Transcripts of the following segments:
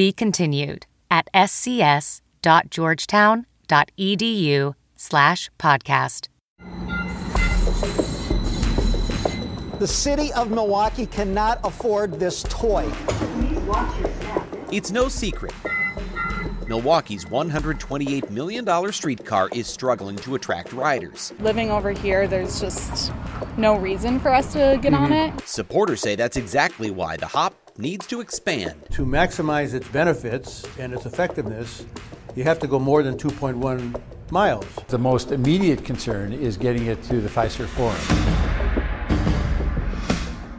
Be continued at scs.georgetown.edu slash podcast. The city of Milwaukee cannot afford this toy. It's no secret. Milwaukee's $128 million streetcar is struggling to attract riders. Living over here, there's just no reason for us to get on mm-hmm. it. Supporters say that's exactly why the hop needs to expand. To maximize its benefits and its effectiveness, you have to go more than 2.1 miles. The most immediate concern is getting it to the Fiserv Forum.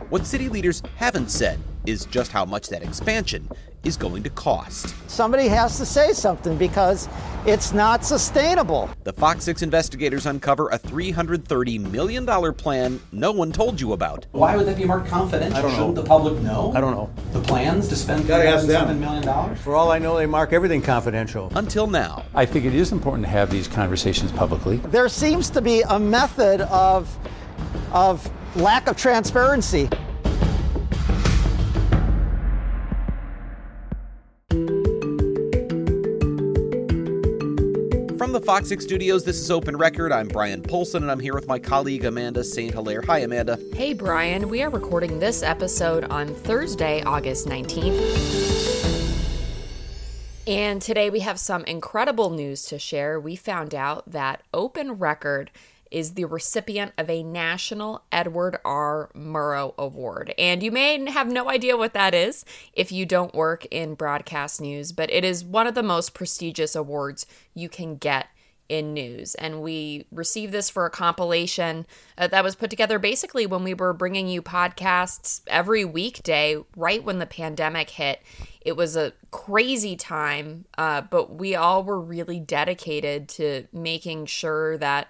What city leaders haven't said is just how much that expansion is going to cost. Somebody has to say something because it's not sustainable. The Fox 6 investigators uncover a $330 million plan no one told you about. Why would that be marked confidential? I don't. Shouldn't the public know? I don't know. The plans to spend Gotta ask them. $307 million? For all I know, they mark everything confidential. Until now. I think it is important to have these conversations publicly. There seems to be a method of, of lack of transparency. From the Fox 6 studios, this is Open Record. I'm Brian Polcyn, and I'm here with my colleague Amanda St. Hilaire. Hi, Amanda. Hey, Brian. We are recording this episode on Thursday, August 19th. And today we have some incredible news to share. We found out that Open Record is the recipient of a National Edward R. Murrow Award. And you may have no idea what that is if you don't work in broadcast news, but it is one of the most prestigious awards you can get in news. And we received this for a compilation uh, that was put together basically when we were bringing you podcasts every weekday, right when the pandemic hit. It was a crazy time, uh, but we all were really dedicated to making sure that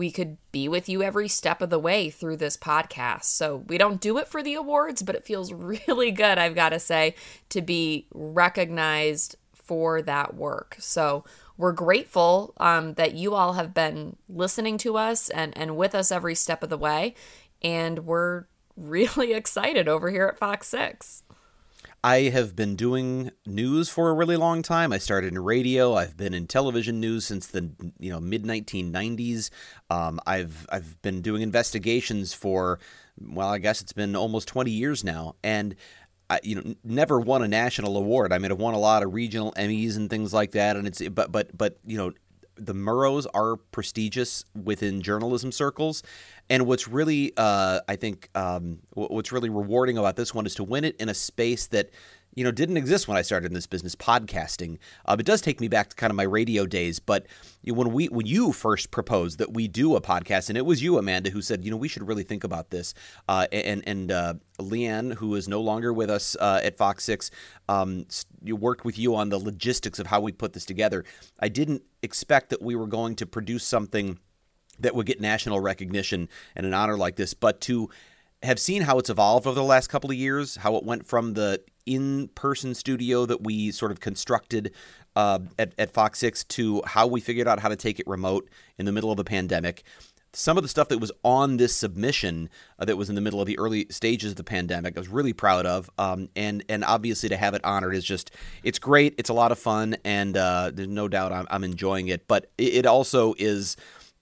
we could be with you every step of the way through this podcast. So we don't do it for the awards, but it feels really good, I've got to say, to be recognized for that work. So we're grateful um, that you all have been listening to us and, and with us every step of the way. And we're really excited over here at Fox 6. I have been doing news for a really long time. I started in radio. I've been in television news since the you know mid 1990s. Um, I've I've been doing investigations for well, I guess it's been almost 20 years now, and I, you know never won a national award. I mean, I've won a lot of regional Emmys and things like that, and it's but but but you know the Murrows are prestigious within journalism circles. And what's really, uh, I think, um, what's really rewarding about this one is to win it in a space that, you know, didn't exist when I started in this business, podcasting. Um, it does take me back to kind of my radio days, but when we when you first proposed that we do a podcast, and it was you, Amanda, who said, you know, we should really think about this, uh, and and uh, Leanne, who is no longer with us uh, at Fox Six, um, worked with you on the logistics of how we put this together. I didn't expect that we were going to produce something that would get national recognition and an honor like this, but to have seen how it's evolved over the last couple of years, how it went from the in-person studio that we sort of constructed uh, at, at Fox 6 to how we figured out how to take it remote in the middle of a pandemic. Some of the stuff that was on this submission uh, that was in the middle of the early stages of the pandemic, I was really proud of, um, and and obviously to have it honored is just it's great. It's a lot of fun, and uh, there's no doubt I'm, I'm enjoying it. But it, it also is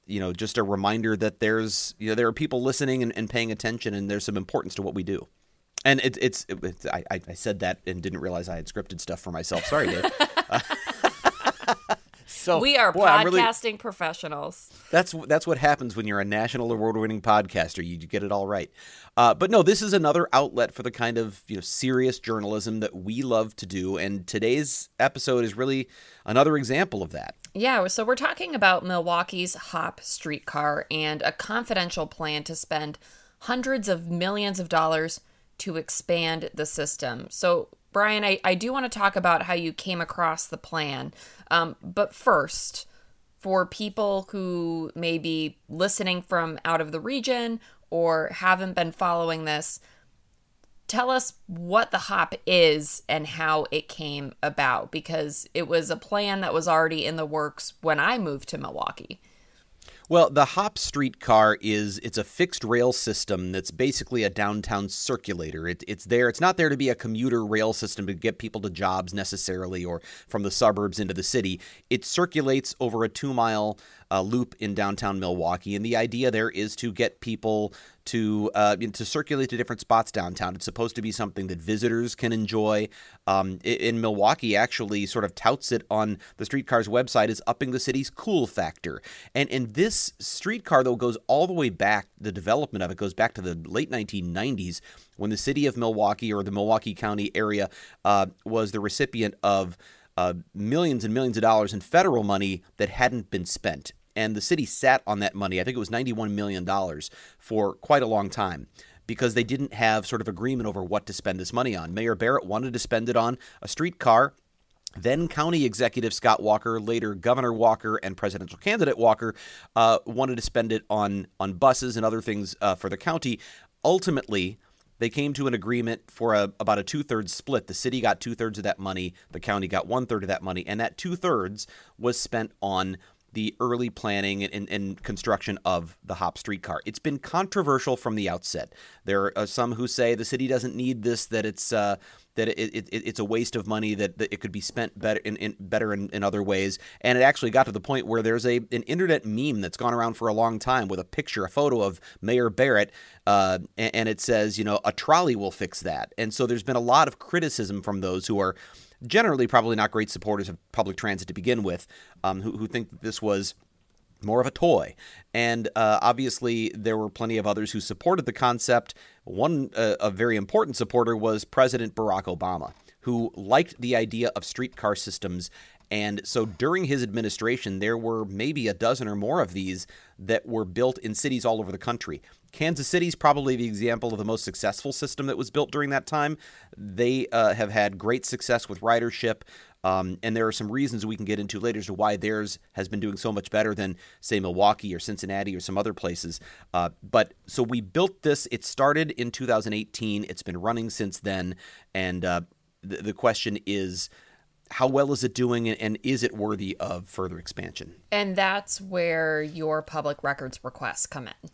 you know, just a reminder that there's, you know, there are people listening and, and paying attention, and there's some importance to what we do. And it, it's, it's I, I said that and didn't realize I had scripted stuff for myself. Sorry, Dave. so we are boy, I'm really- podcasting professionals. that's that's what happens when you're a national award-winning podcaster. You, you get it all right. Uh, but no, this is another outlet for the kind of you know serious journalism that we love to do, and today's episode is really another example of that. Yeah, so we're talking about Milwaukee's Hop streetcar and a confidential plan to spend hundreds of millions of dollars to expand the system. So Brian, I, I do want to talk about how you came across the plan. Um, but first, for people who may be listening from out of the region or haven't been following this, tell us what the hop is and how it came about because it was a plan that was already in the works when I moved to Milwaukee. Well, the Hop streetcar is it's a fixed rail system that's basically a downtown circulator. It, it's there. It's not there to be a commuter rail system to get people to jobs necessarily or from the suburbs into the city. It circulates over a two mile uh, loop in downtown Milwaukee, and the idea there is to get people to uh, to circulate to different spots downtown. It's supposed to be something that visitors can enjoy. Um, in Milwaukee, actually, sort of touts it on the streetcar's website as upping the city's cool factor. And and this streetcar though goes all the way back. The development of it goes back to the late 1990s when the city of Milwaukee or the Milwaukee County area uh, was the recipient of. Uh, millions and millions of dollars in federal money that hadn't been spent and the city sat on that money. I think it was $91 million for quite a long time because they didn't have sort of agreement over what to spend this money on. Mayor Barrett wanted to spend it on a streetcar. Then County Executive Scott Walker, later Governor Walker, and presidential candidate Walker uh, wanted to spend it on on buses and other things uh, for the county. Ultimately, they came to an agreement for a, about a two thirds split. The city got two thirds of that money, the county got one third of that money, and that two thirds was spent on the early planning and, and, construction of the Hop streetcar. It's been controversial from the outset. There are some who say the city doesn't need this, that it's uh, that it, it, it's a waste of money, that, that it could be spent better in, in better in, in, other ways. And it actually got to the point where there's a an internet meme that's gone around for a long time with a picture, a photo of Mayor Barrett, uh, and, and it says, you know, a trolley will fix that. And so there's been a lot of criticism from those who are generally probably not great supporters of public transit to begin with, um, who, who think that this was more of a toy. And uh, obviously, there were plenty of others who supported the concept. One, uh, a very important supporter, was President Barack Obama, who liked the idea of streetcar systems. And so during his administration, there were maybe a dozen or more of these that were built in cities all over the country. Kansas City's probably the example of the most successful system that was built during that time. They uh, have had great success with ridership. Um, and there are some reasons we can get into later as to why theirs has been doing so much better than, say, Milwaukee or Cincinnati or some other places. Uh, but so we built this. It started in 2018. It's been running since then. And uh, the, the question is, how well is it doing and is it worthy of further expansion? And that's where your public records requests come in.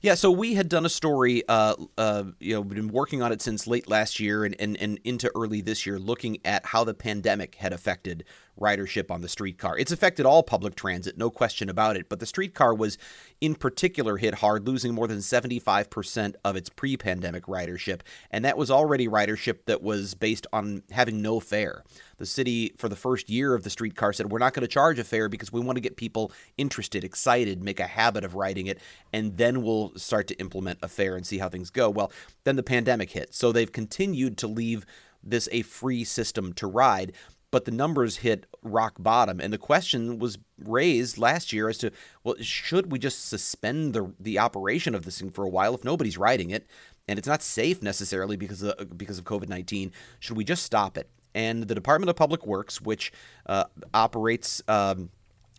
Yeah, so we had done a story, uh, uh, you know, been working on it since late last year and, and, and into early this year, looking at how the pandemic had affected ridership on the streetcar. It's affected all public transit, no question about it, but the streetcar was in particular hit hard, losing more than 75% of its pre pandemic ridership. And that was already ridership that was based on having no fare. The city, for the first year of the streetcar, said, We're not going to charge a fare because we want to get people interested, excited, make a habit of riding it, and then we'll start to implement a fare and see how things go. Well, then the pandemic hit. So they've continued to leave this a free system to ride but the numbers hit rock bottom. And the question was raised last year as to, well, should we just suspend the the operation of this thing for a while if nobody's riding it, and it's not safe necessarily because of because of COVID nineteen? Should we just stop it? And the Department of Public Works, which uh, operates. Um,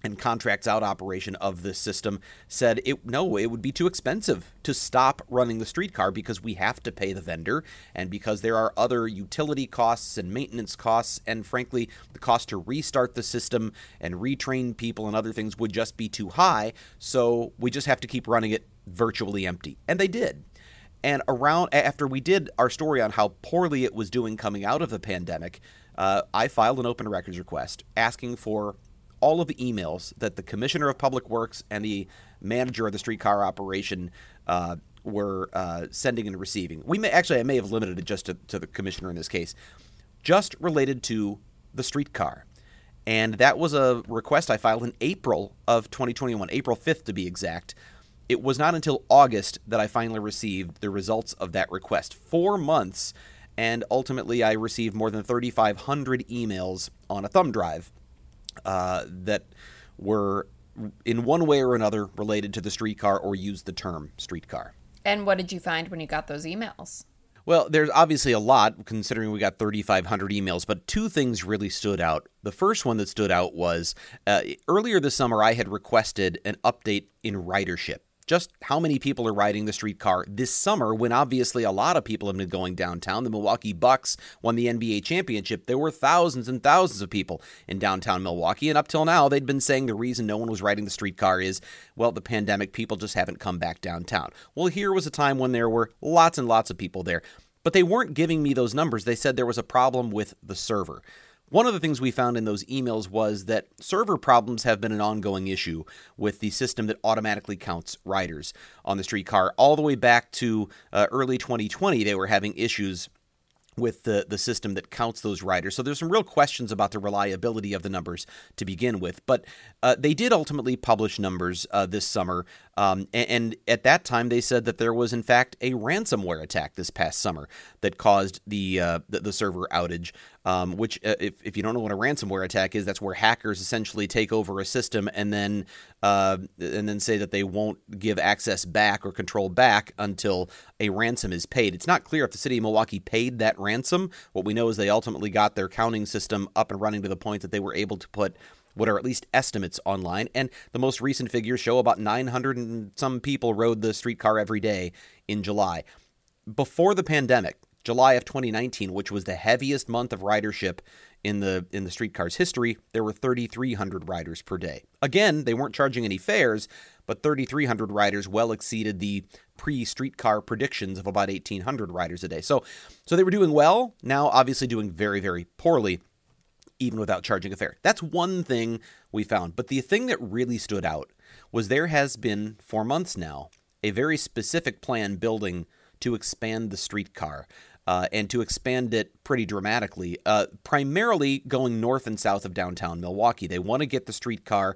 and contracts out operation of this system said it no it would be too expensive to stop running the streetcar because we have to pay the vendor and because there are other utility costs and maintenance costs. And frankly the cost to restart the system and retrain people and other things would just be too high. So we just have to keep running it virtually empty. And they did. And around after we did our story on how poorly it was doing coming out of the pandemic uh, I filed an open records request asking for all of the emails that the commissioner of public works and the manager of the streetcar operation uh, were uh, sending and receiving. We may actually I may have limited it just to, to the commissioner in this case, just related to the streetcar. And that was a request I filed in April of 2021, April 5th to be exact. It was not until August that I finally received the results of that request. Four months, and ultimately I received more than 3,500 emails on a thumb drive uh, that were in one way or another related to the streetcar or used the term streetcar. And what did you find when you got those emails? Well, there's obviously a lot considering we got 3,500 emails, but two things really stood out. The first one that stood out was uh, earlier this summer, I had requested an update in ridership. Just how many people are riding the streetcar this summer when obviously a lot of people have been going downtown. The Milwaukee Bucks won the NBA championship. There were thousands and thousands of people in downtown Milwaukee. And up till now, they'd been saying the reason no one was riding the streetcar is, well, the pandemic, people just haven't come back downtown. Well, here was a time when there were lots and lots of people there. But they weren't giving me those numbers. They said there was a problem with the server. One of the things we found in those emails was that server problems have been an ongoing issue with the system that automatically counts riders on the streetcar. All the way back to uh, early 2020, they were having issues with the, the system that counts those riders. So there's some real questions about the reliability of the numbers to begin with. But uh, they did ultimately publish numbers uh, this summer. Um, and, and, at that time, they said that there was, in fact, a ransomware attack this past summer that caused the, uh, the, the, server outage. Um, which, uh, if, if you don't know what a ransomware attack is, that's where hackers essentially take over a system and then uh, and then say that they won't give access back or control back until a ransom is paid. It's not clear if the city of Milwaukee paid that ransom. What we know is they ultimately got their counting system up and running to the point that they were able to put what are at least estimates online. And the most recent figures show about 900 and some people rode the streetcar every day in July. Before the pandemic, July of 2019, which was the heaviest month of ridership in the in the streetcar's history, there were 3,300 riders per day. Again, they weren't charging any fares, but 3,300 riders well exceeded the pre-streetcar predictions of about 1,800 riders a day. So, so they were doing well. Now, obviously, doing very very poorly, even without charging a fare. That's one thing we found. But the thing that really stood out was there has been for months now a very specific plan building to expand the streetcar uh, and to expand it pretty dramatically, uh, primarily going north and south of downtown Milwaukee. They want to get the streetcar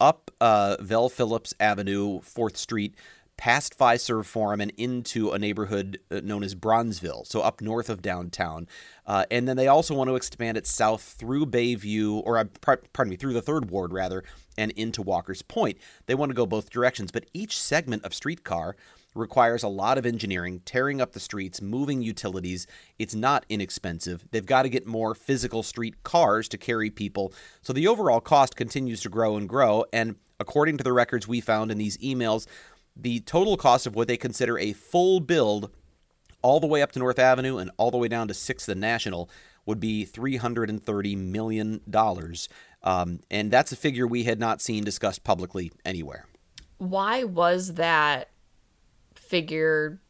up uh, Vel Phillips Avenue, 4th Street, past Fiserv Forum and into a neighborhood uh, known as Bronzeville, so up north of downtown. Uh, and then they also want to expand it south through Bayview, or uh, pardon me, through the third ward rather, and into Walker's Point. They want to go both directions, but each segment of streetcar requires a lot of engineering, tearing up the streets, moving utilities. It's not inexpensive. They've got to get more physical street cars to carry people. So the overall cost continues to grow and grow. And according to the records we found in these emails, the total cost of what they consider a full build all the way up to North Avenue and all the way down to 6th and National would be $330 million. Um, and that's a figure we had not seen discussed publicly anywhere. Why was that figure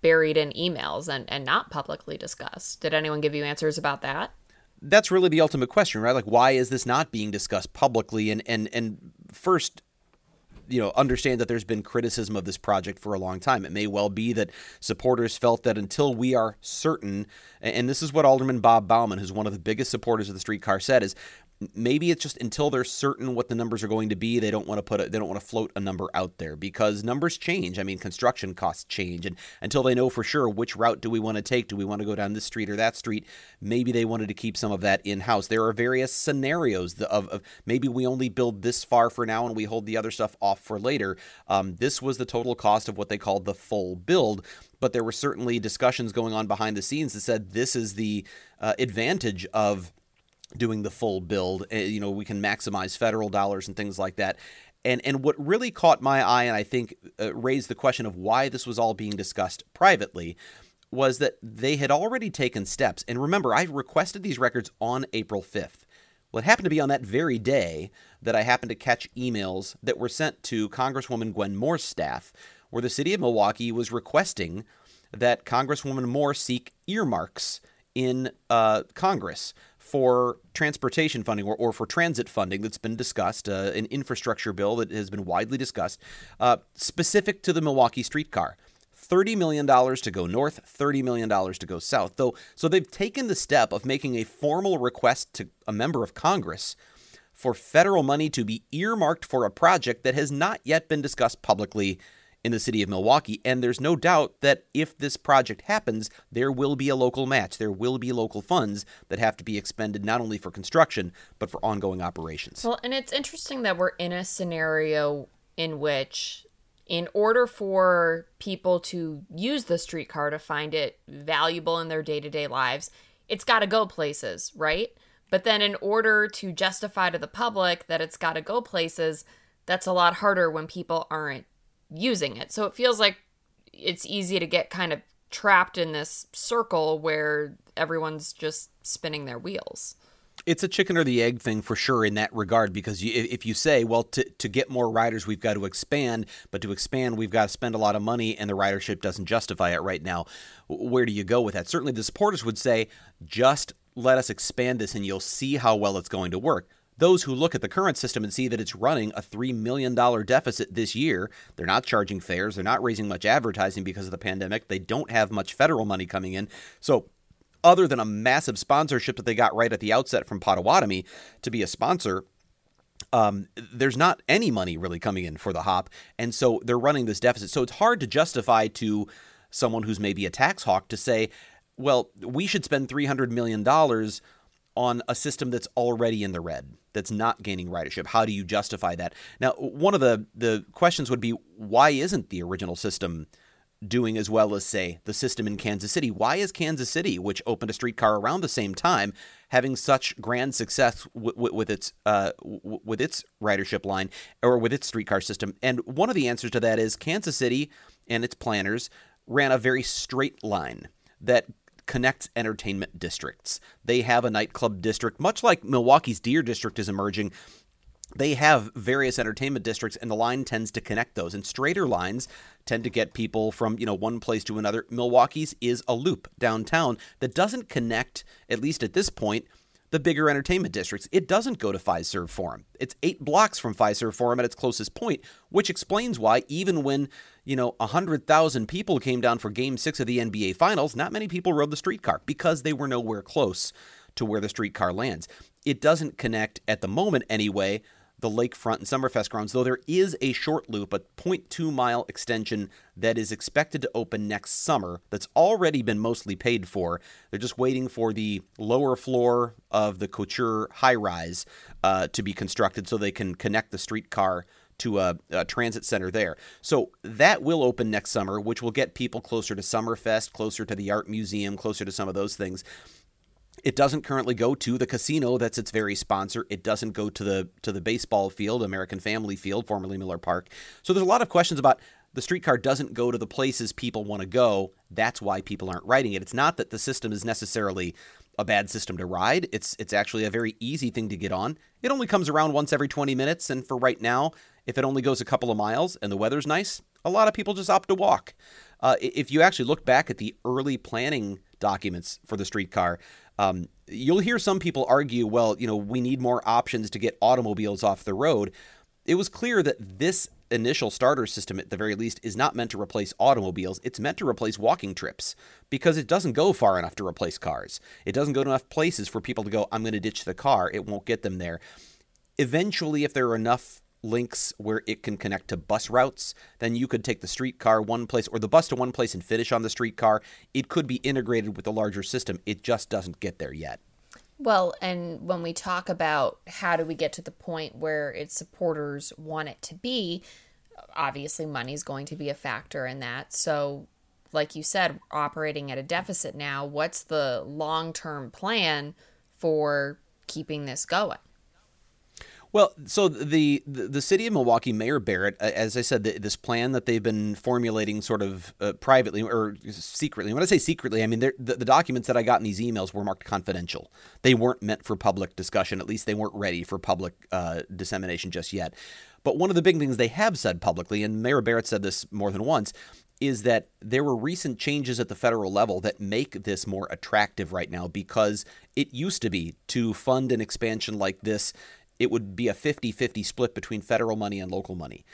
buried in emails and, and not publicly discussed? Did anyone give you answers about that? That's really the ultimate question, right? Like, why is this not being discussed publicly? And and and first, you know, understand that there's been criticism of this project for a long time. It may well be that supporters felt that until we are certain, and this is what Alderman Bob Bauman, who's one of the biggest supporters of the streetcar, said, is maybe it's just until they're certain what the numbers are going to be they don't want to put it they don't want to float a number out there because numbers change. I mean construction costs change and until they know for sure which route do we want to take do we want to go down this street or that street maybe they wanted to keep some of that in house there are various scenarios of, of, maybe we only build this far for now and we hold the other stuff off for later. Um, this was the total cost of what they called the full build but there were certainly discussions going on behind the scenes that said this is the uh, advantage of doing the full build. Eh, you know, we can maximize federal dollars and things like that. And and what really caught my eye and I think uh, raised the question of why this was all being discussed privately was that they had already taken steps. And remember, I requested these records on April 5th. Well, it happened to be on that very day that I happened to catch emails that were sent to Congresswoman Gwen Moore's staff, where the city of Milwaukee was requesting that Congresswoman Moore seek earmarks in uh, Congress for transportation funding or, or for transit funding that's been discussed, uh, an infrastructure bill that has been widely discussed, uh, specific to the Milwaukee streetcar. $30 million to go north, $30 million to go south. Though, so they've taken the step of making a formal request to a member of Congress for federal money to be earmarked for a project that has not yet been discussed publicly in the city of Milwaukee. And there's no doubt that if this project happens, there will be a local match. There will be local funds that have to be expended not only for construction, but for ongoing operations. Well, and it's interesting that we're in a scenario in which in order for people to use the streetcar to find it valuable in their day to day lives, it's got to go places, right? But then, in order to justify to the public that it's got to go places, that's a lot harder when people aren't using it. So it feels like it's easy to get kind of trapped in this circle where everyone's just spinning their wheels. It's a chicken or the egg thing for sure in that regard because you, if you say, well, to, to get more riders, we've got to expand, but to expand, we've got to spend a lot of money and the ridership doesn't justify it right now, where do you go with that? Certainly the supporters would say, just let us expand this and you'll see how well it's going to work. Those who look at the current system and see that it's running a $3 million deficit this year, they're not charging fares, they're not raising much advertising because of the pandemic, they don't have much federal money coming in. So, other than a massive sponsorship that they got right at the outset from Potawatomi to be a sponsor, um, there's not any money really coming in for the hop. And so they're running this deficit. So it's hard to justify to someone who's maybe a tax hawk to say, well, we should spend $300 million on a system that's already in the red, that's not gaining ridership. How do you justify that? Now, one of the, the questions would be why isn't the original system doing as well as, say, the system in Kansas City? Why is Kansas City, which opened a streetcar around the same time, having such grand success w- w- with its uh, w- with its ridership line or with its streetcar system? And one of the answers to that is Kansas City and its planners ran a very straight line that connects entertainment districts. They have a nightclub district, much like Milwaukee's Deer District is emerging. They have various entertainment districts, and the line tends to connect those. And straighter lines tend to get people from you know one place to another. Milwaukee's is a loop downtown that doesn't connect, at least at this point, the bigger entertainment districts. It doesn't go to Fiserv Forum. It's eight blocks from Fiserv Forum at its closest point, which explains why even when you know, 100,000 people came down for game six of the NBA Finals, not many people rode the streetcar because they were nowhere close to where the streetcar lands. It doesn't connect, at the moment anyway, the lakefront and Summerfest grounds, though there is a short loop, a 0.2 mile extension that is expected to open next summer that's already been mostly paid for. They're just waiting for the lower floor of the Couture high rise uh, to be constructed so they can connect the streetcar to a, a, transit center there. So that will open next summer, which will get people closer to Summerfest, closer to the art museum, closer to some of those things. It doesn't currently go to the casino that's its very sponsor. It doesn't go to the to the baseball field, American Family Field, formerly Miller Park. So there's a lot of questions about the streetcar doesn't go to the places people want to go. That's why people aren't riding it. It's not that the system is necessarily a bad system to ride. It's it's actually a very easy thing to get on. It only comes around once every 20 minutes and for right now, if it only goes a couple of miles and the weather's nice, a lot of people just opt to walk. Uh, if you actually look back at the early planning documents for the streetcar, um, you'll hear some people argue, well, you know, we need more options to get automobiles off the road. It was clear that this initial starter system, at the very least, is not meant to replace automobiles. It's meant to replace walking trips because it doesn't go far enough to replace cars. It doesn't go to enough places for people to go, I'm going to ditch the car. It won't get them there. Eventually, if there are enough links where it can connect to bus routes, then you could take the streetcar one place or the bus to one place and finish on the streetcar. It could be integrated with the larger system. It just doesn't get there yet. Well, and when we talk about how do we get to the point where its supporters want it to be, obviously money is going to be a factor in that. So, like you said, operating at a deficit now, what's the long term plan for keeping this going? Well, so the, the, city of Milwaukee Mayor Barrett, as I said, this plan that they've been formulating sort of uh, privately or secretly. When I say secretly, I mean the, the documents that I got in these emails were marked confidential. They weren't meant for public discussion. At least they weren't ready for public uh, dissemination just yet. But one of the big things they have said publicly, and Mayor Barrett said this more than once, is that there were recent changes at the federal level that make this more attractive right now because it used to be to fund an expansion like this it would be a 50 50 split between federal money and local money.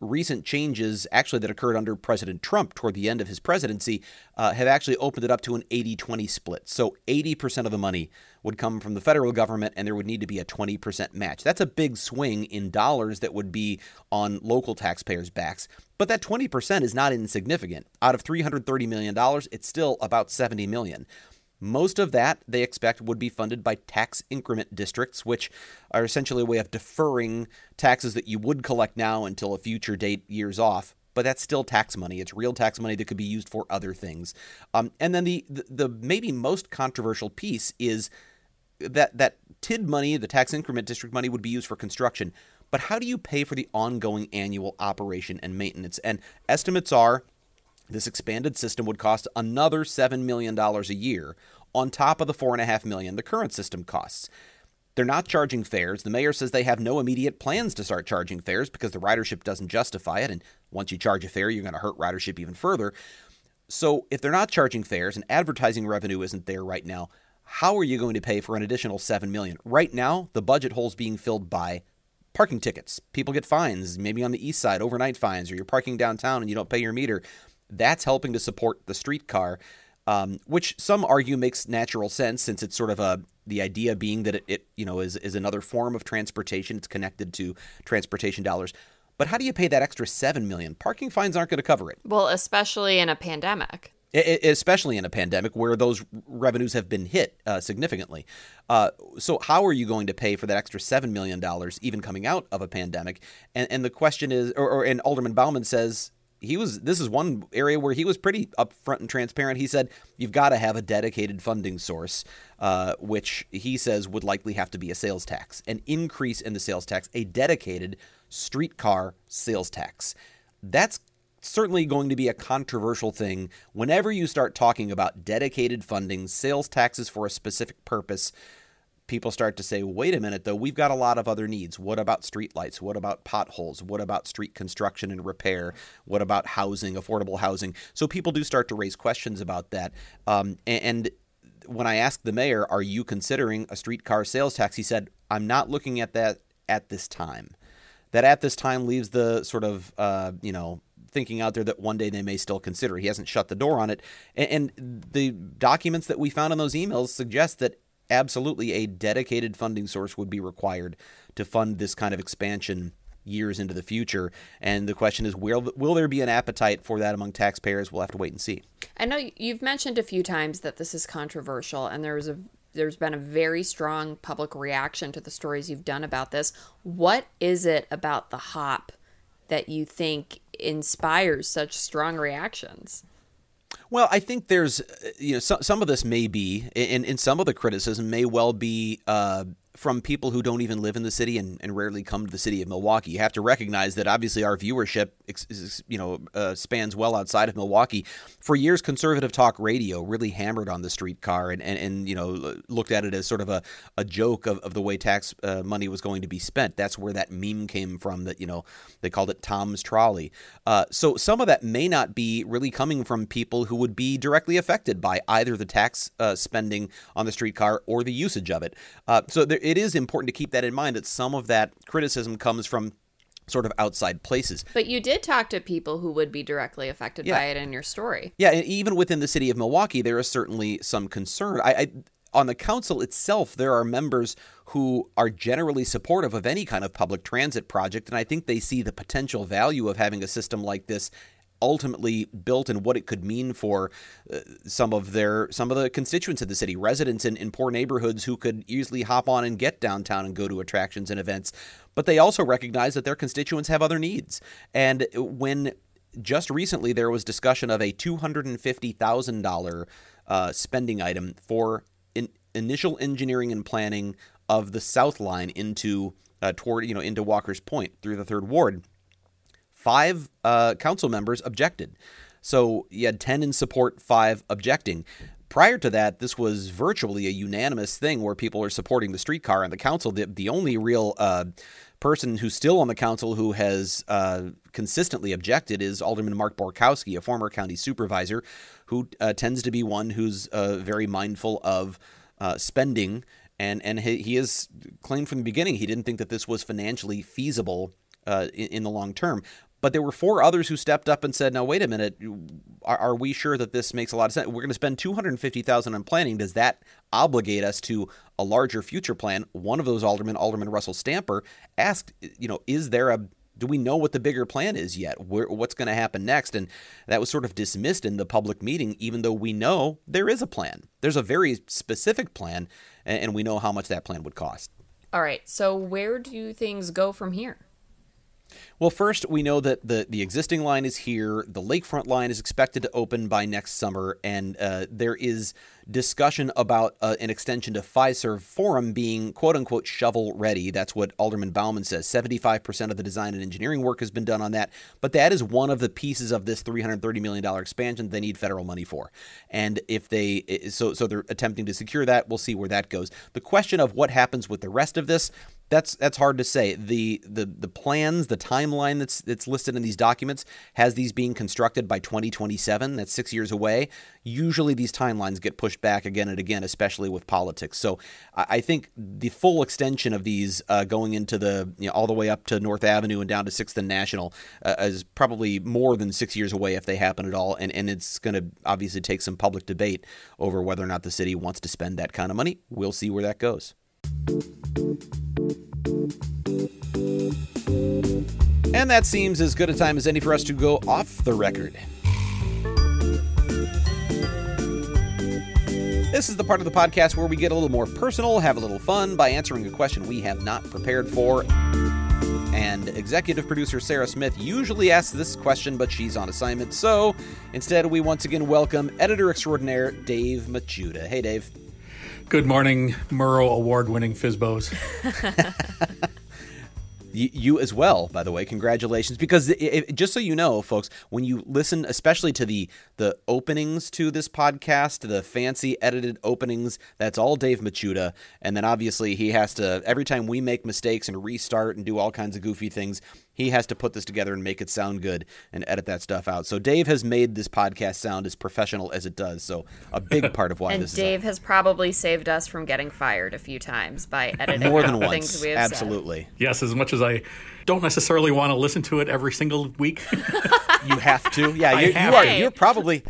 Recent changes, actually, that occurred under President Trump toward the end of his presidency, uh, have actually opened it up to an 80 20 split. So 80% of the money would come from the federal government, and there would need to be a 20% match. That's a big swing in dollars that would be on local taxpayers' backs. But that 20% is not insignificant. Out of $330 million, it's still about $70 million. Most of that they expect would be funded by tax increment districts, which are essentially a way of deferring taxes that you would collect now until a future date years off. but that's still tax money. It's real tax money that could be used for other things. Um, and then the, the the maybe most controversial piece is that that TID money, the tax increment district money, would be used for construction. But how do you pay for the ongoing annual operation and maintenance? And estimates are this expanded system would cost another $7 million a year on top of the 4.5 million the current system costs. They're not charging fares. The mayor says they have no immediate plans to start charging fares because the ridership doesn't justify it. And once you charge a fare, you're going to hurt ridership even further. So if they're not charging fares and advertising revenue isn't there right now, how are you going to pay for an additional 7 million? Right now, the budget hole's being filled by parking tickets. People get fines, maybe on the east side, overnight fines, or you're parking downtown and you don't pay your meter. That's helping to support the streetcar, um, which some argue makes natural sense since it's sort of a the idea being that it, it you know is is another form of transportation. It's connected to transportation dollars. But how do you pay that extra seven million? Parking fines aren't going to cover it. Well, especially in a pandemic. Especially in a pandemic where those revenues have been hit uh, significantly. Uh, so, how are you going to pay for that extra seven million dollars, even coming out of a pandemic? And, and the question is, or, or and Alderman Bauman says he was this is one area where he was pretty upfront and transparent. He said you've got to have a dedicated funding source, uh, which he says would likely have to be a sales tax, an increase in the sales tax, a dedicated streetcar sales tax. That's certainly going to be a controversial thing whenever you start talking about dedicated funding, sales taxes for a specific purpose people start to say, wait a minute, though, we've got a lot of other needs. What about streetlights? What about potholes? What about street construction and repair? What about housing, affordable housing? So people do start to raise questions about that. Um, and, when I asked the mayor, are you considering a streetcar sales tax? He said, I'm not looking at that at this time. That at this time leaves the sort of, uh, you know, thinking out there that one day they may still consider. He hasn't shut the door on it. And, and the documents that we found in those emails suggest that absolutely a dedicated funding source would be required to fund this kind of expansion years into the future. And the question is, will will there be an appetite for that among taxpayers? We'll have to wait and see. I know you've mentioned a few times that this is controversial, and there was a there's been a very strong public reaction to the stories you've done about this. What is it about the hop that you think inspires such strong reactions? Well, I think there's, uh, you know, some, some of this may be, and, and some of the criticism may well be uh, from people who don't even live in the city and, and, rarely come to the city of Milwaukee. You have to recognize that obviously our viewership, you know, uh, spans well outside of Milwaukee. For years, conservative talk radio really hammered on the streetcar and, and, and you know looked at it as sort of a, a joke of, of the way tax uh, money was going to be spent. That's where that meme came from. That you know they called it Tom's trolley. Uh, so some of that may not be really coming from people who would be directly affected by either the tax uh, spending on the streetcar or the usage of it. Uh, so there it is important to keep that in mind that some of that criticism comes from sort of outside places. But you did talk to people who would be directly affected yeah. by it in your story. Yeah, and even within the city of Milwaukee, there is certainly some concern. I, I on the council itself, there are members who are generally supportive of any kind of public transit project, and I think they see the potential value of having a system like this ultimately built and what it could mean for uh, some of their some of the constituents of the city, residents in, in poor neighborhoods who could easily hop on and get downtown and go to attractions and events. But they also recognize that their constituents have other needs. And when just recently there was discussion of a two hundred and fifty thousand uh, spending item for in, initial engineering and planning of the South Line into uh, toward you know into Walker's Point through the third ward five uh, council members objected. So you had 10 in support, five objecting. Prior to that, this was virtually a unanimous thing where people are supporting the streetcar on the council. The, the only real uh, person who's still on the council who has uh, consistently objected is Alderman Mark Borkowski, a former county supervisor, who uh, tends to be one who's uh, very mindful of uh, spending. And, and he, he has claimed from the beginning he didn't think that this was financially feasible uh, in, in, the long term. But there were four others who stepped up and said, "Now wait a minute, are, are we sure that this makes a lot of sense? We're going to spend two hundred fifty thousand on planning. Does that obligate us to a larger future plan?" One of those aldermen, Alderman Russell Stamper, asked, "You know, is there a do we know what the bigger plan is yet? What's going to happen next?" And that was sort of dismissed in the public meeting, even though we know there is a plan. There's a very specific plan, and we know how much that plan would cost. All right. So where do things go from here? Well, first, we know that the, the existing line is here. The lakefront line is expected to open by next summer, and uh, there is discussion about uh, an extension to Fiserv Forum being quote unquote shovel ready. That's what Alderman Bauman says. 75% of the design and engineering work has been done on that, but that is one of the pieces of this $330 million expansion they need federal money for. And if they, so, so they're attempting to secure that, we'll see where that goes. The question of what happens with the rest of this, that's that's hard to say. The the the plans, the timeline that's that's listed in these documents has these being constructed by 2027. That's 6 years away. Usually these timelines get pushed back again and again, especially with politics. So I think the full extension of these uh, going into the you know, all the way up to North Avenue and down to 6th and National uh, is probably more than 6 years away if they happen at all and and it's going to obviously take some public debate over whether or not the city wants to spend that kind of money. We'll see where that goes. And that seems as good a time as any for us to go off the record. This is the part of the podcast where we get a little more personal, have a little fun by answering a question we have not prepared for. And executive producer Sarah Smith usually asks this question, but she's on assignment. So instead, we once again welcome editor extraordinaire Dave Machuda. Hey, Dave. Good morning, Murrow award winning Fizbos. you, as well, by the way. Congratulations! Because it, it, just so you know, folks, when you listen, especially to the the openings to this podcast, the fancy edited openings, that's all Dave Machuda. And then obviously he has to every time we make mistakes and restart and do all kinds of goofy things, he has to put this together and make it sound good and edit that stuff out. So Dave has made this podcast sound as professional as it does. So a big part of why and this Dave has probably saved us from getting fired a few times by editing more than once. Absolutely. Said. Yes, as much as I don't necessarily want to listen to it every single week. you have to. Yeah, you, you are. You're probably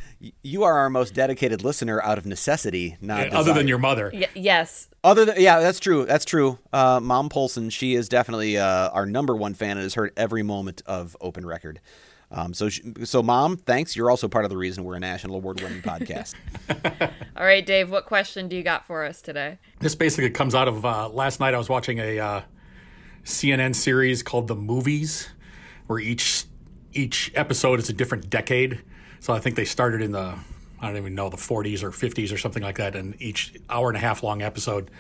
you are our most dedicated listener out of necessity, not yeah, other than your mother. Y- yes. Other than yeah, that's true. That's true. Uh, Mom Polcyn, she is definitely uh, our number one fan and has heard every moment of Open Record. Um, so, so mom, thanks. You're also part of the reason we're a national award-winning podcast. All right, Dave. What question do you got for us today? This basically comes out of uh, last night. I was watching a uh, CNN series called The Movies, where each each episode is a different decade. So I think they started in the I don't even know the 40s or 50s or something like that, and each hour and a half long episode.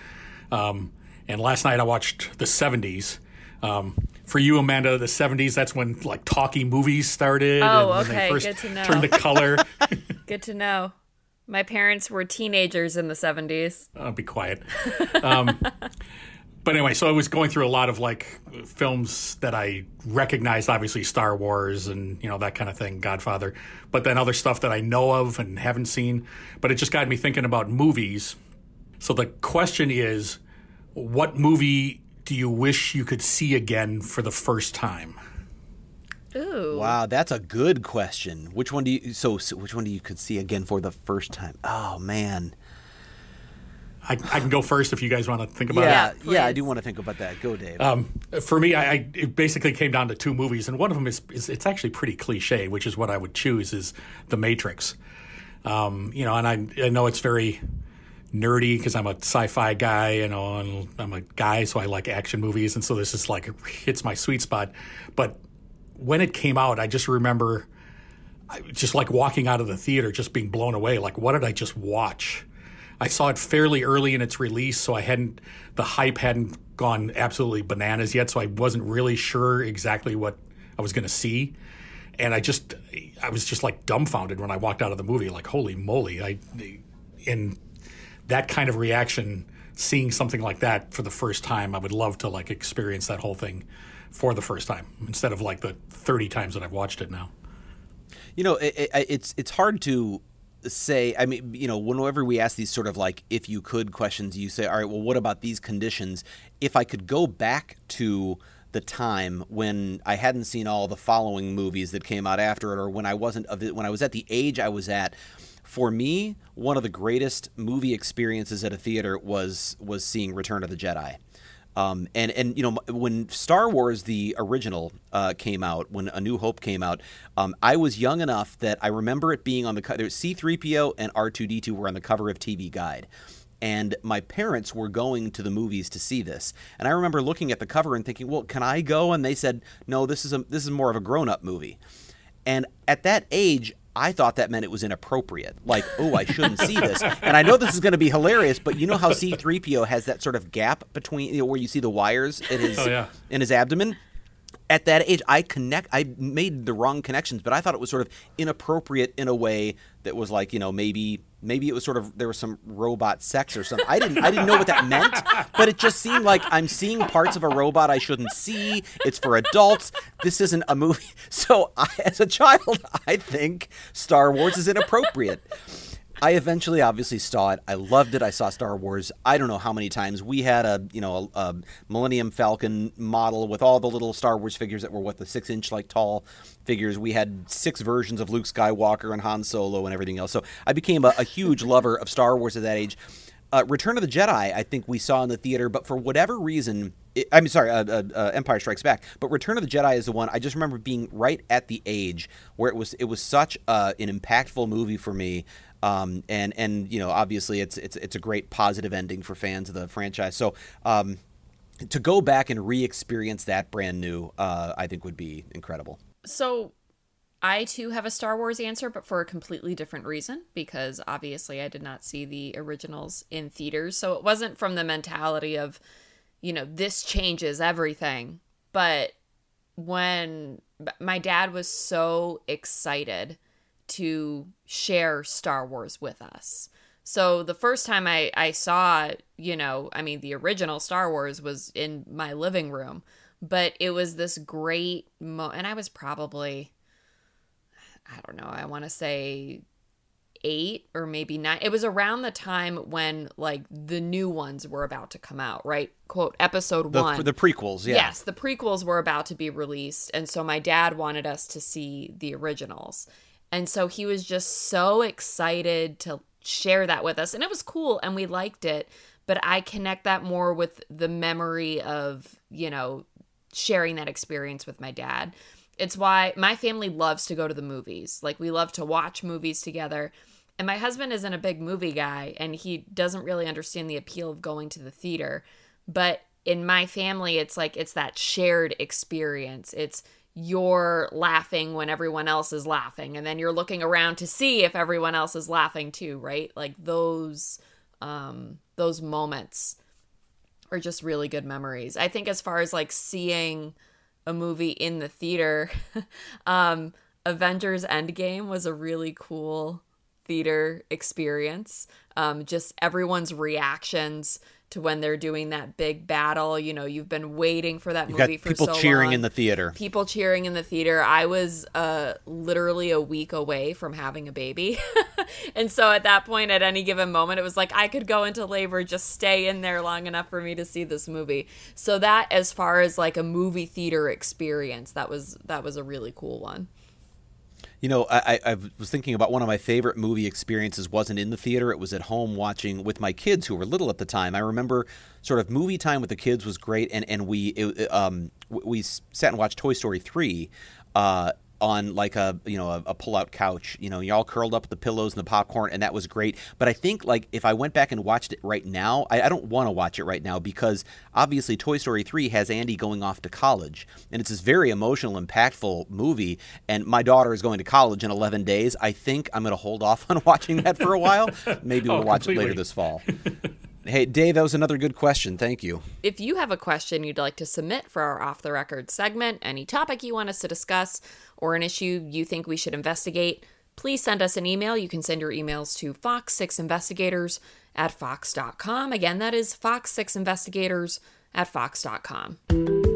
Um, and last night I watched the 70s. Um, for you, Amanda, the 70s, that's when like talkie movies started. Oh, and okay. They first Good to know. Turned to color. Good to know. My parents were teenagers in the 70s. I'll be quiet. Um, but anyway, so I was going through a lot of like films that I recognized, obviously Star Wars and you know that kind of thing, Godfather, but then other stuff that I know of and haven't seen. But it just got me thinking about movies. So the question is, what movie do you wish you could see again for the first time? Ooh. Wow, that's a good question. Which one do you so, so which one do you could see again for the first time? Oh man. I, I, can go first if you guys want to think about yeah, it. Yeah, yeah, I do want to think about that. Go, Dave. Um, for me, I, I, it basically came down to two movies, and one of them is, is, it's actually pretty cliche, which is what I would choose is The Matrix. Um, you know, and I I know it's very nerdy because I'm a sci-fi guy, you know, and I'm a guy, so I like action movies, and so this is like hits my sweet spot. But when it came out, I just remember just like walking out of the theater, just being blown away. Like, what did I just watch? I saw it fairly early in its release, so I hadn't the hype hadn't gone absolutely bananas yet, so I wasn't really sure exactly what I was going to see. And I just I was just like dumbfounded when I walked out of the movie like holy moly. I in that kind of reaction seeing something like that for the first time, I would love to like experience that whole thing for the first time instead of like the 30 times that I've watched it now. You know, it, it, it's it's hard to say i mean you know whenever we ask these sort of like if you could questions you say all right well what about these conditions? If i could go back to the time when i hadn't seen all the following movies that came out after it or when i wasn't when i was at the age i was at for me one of the greatest movie experiences at a theater was was seeing return of the jedi um, and and you know when Star Wars the original uh, came out, when A New Hope came out, um, I was young enough that I remember it being on the cover. C-3PO and R2D2 were on the cover of TV Guide, and my parents were going to the movies to see this. And I remember looking at the cover and thinking, "Well, can I go?" And they said, "No, this is a this is more of a grown-up movie." And at that age, I thought that meant it was inappropriate. Like, oh, I shouldn't see this. And I know this is going to be hilarious, but you know how C3PO has that sort of gap between you know, where you see the wires in his Oh, yeah. in his abdomen? At that age, I connect. I made the wrong connections, but I thought it was sort of inappropriate in a way that was like, you know, maybe maybe it was sort of there was some robot sex or something. I didn't I didn't know what that meant, but it just seemed like I'm seeing parts of a robot I shouldn't see. It's for adults. This isn't a movie. So I, as a child, I think Star Wars is inappropriate. I eventually obviously saw it. I loved it. I saw Star Wars. I don't know how many times. We had a you know a, a Millennium Falcon model with all the little Star Wars figures that were what the six inch like tall figures. We had six versions of Luke Skywalker and Han Solo and everything else. So I became a, a huge lover of Star Wars at that age. Uh, Return of the Jedi, I think we saw in the theater, but for whatever reason, it, I'm sorry, uh, uh, uh, Empire Strikes Back. But Return of the Jedi is the one I just remember being right at the age where it was it was such uh, an impactful movie for me. Um, and and you know obviously it's it's it's a great positive ending for fans of the franchise. So um, to go back and re-experience that brand new, uh, I think would be incredible. So I too have a Star Wars answer, but for a completely different reason, because obviously I did not see the originals in theaters. So it wasn't from the mentality of, you know, this changes everything. But when my dad was so excited to share Star Wars with us. So the first time I, I saw, you know, I mean, the original Star Wars was in my living room, but it was this great mo, and I was probably, I don't know, I want to say eight or maybe nine. It was around the time when like the new ones were about to come out, right? Quote episode The, one. the prequels, yeah. Yes, the prequels were about to be released. And so my dad wanted us to see the originals. And so he was just so excited to share that with us. And it was cool and we liked it. But I connect that more with the memory of, you know, sharing that experience with my dad. It's why my family loves to go to the movies. Like we love to watch movies together. And my husband isn't a big movie guy and he doesn't really understand the appeal of going to the theater. But in my family, it's like it's that shared experience. It's you're laughing when everyone else is laughing and then you're looking around to see if everyone else is laughing too, right? Like those um those moments are just really good memories. I think as far as like seeing a movie in the theater, um Avengers Endgame was a really cool theater experience. Um, just everyone's reactions to when they're doing that big battle. You know, you've been waiting for that You've movie for people so cheering long. in the theater. People cheering in the theater. I was uh, literally a week away from having a baby. and so at that point, at any given moment, it was like I could go into labor, just stay in there long enough for me to see this movie. So that, as far as like a movie theater experience, that was that was a really cool one. You know, I, I was thinking about one of my favorite movie experiences wasn't in the theater. It was at home watching with my kids who were little at the time. I remember sort of movie time with the kids was great, and and we it, um we sat and watched Toy Story three. Uh, on like a you know a, a pull-out couch. You know you all curled up with the pillows and the popcorn and that was great. But i think like if i went back and watched it right now i, I don't want to watch it right now because obviously toy story 3 has andy going off to college and it's this very emotional impactful movie and my daughter is going to college in 11 days. I think i'm going to hold off on watching that for a while. Maybe we'll Oh, watch it later this fall. Hey dave that was another good question. Thank you. If you have a question you'd like to submit for our off the record segment, any topic you want us to discuss, or an issue you think we should investigate, please send us an email. You can send your emails to fox6investigators at fox.com. Again, that is fox6investigators at fox.com.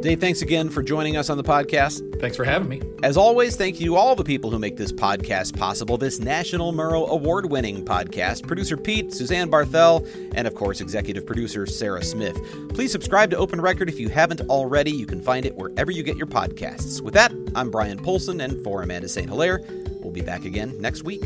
dave thanks again for joining us on the podcast Thanks for having me. As always, thank you to all the people who make this podcast possible, this National Murrow Award winning podcast. Producer Pete, Suzanne Barthel, and of course, executive producer Sarah Smith. Please subscribe to Open Record if you haven't already. You can find it wherever you get your podcasts. With that, I'm Brian Polcyn, and for Amanda St. Hilaire, we'll be back again next week.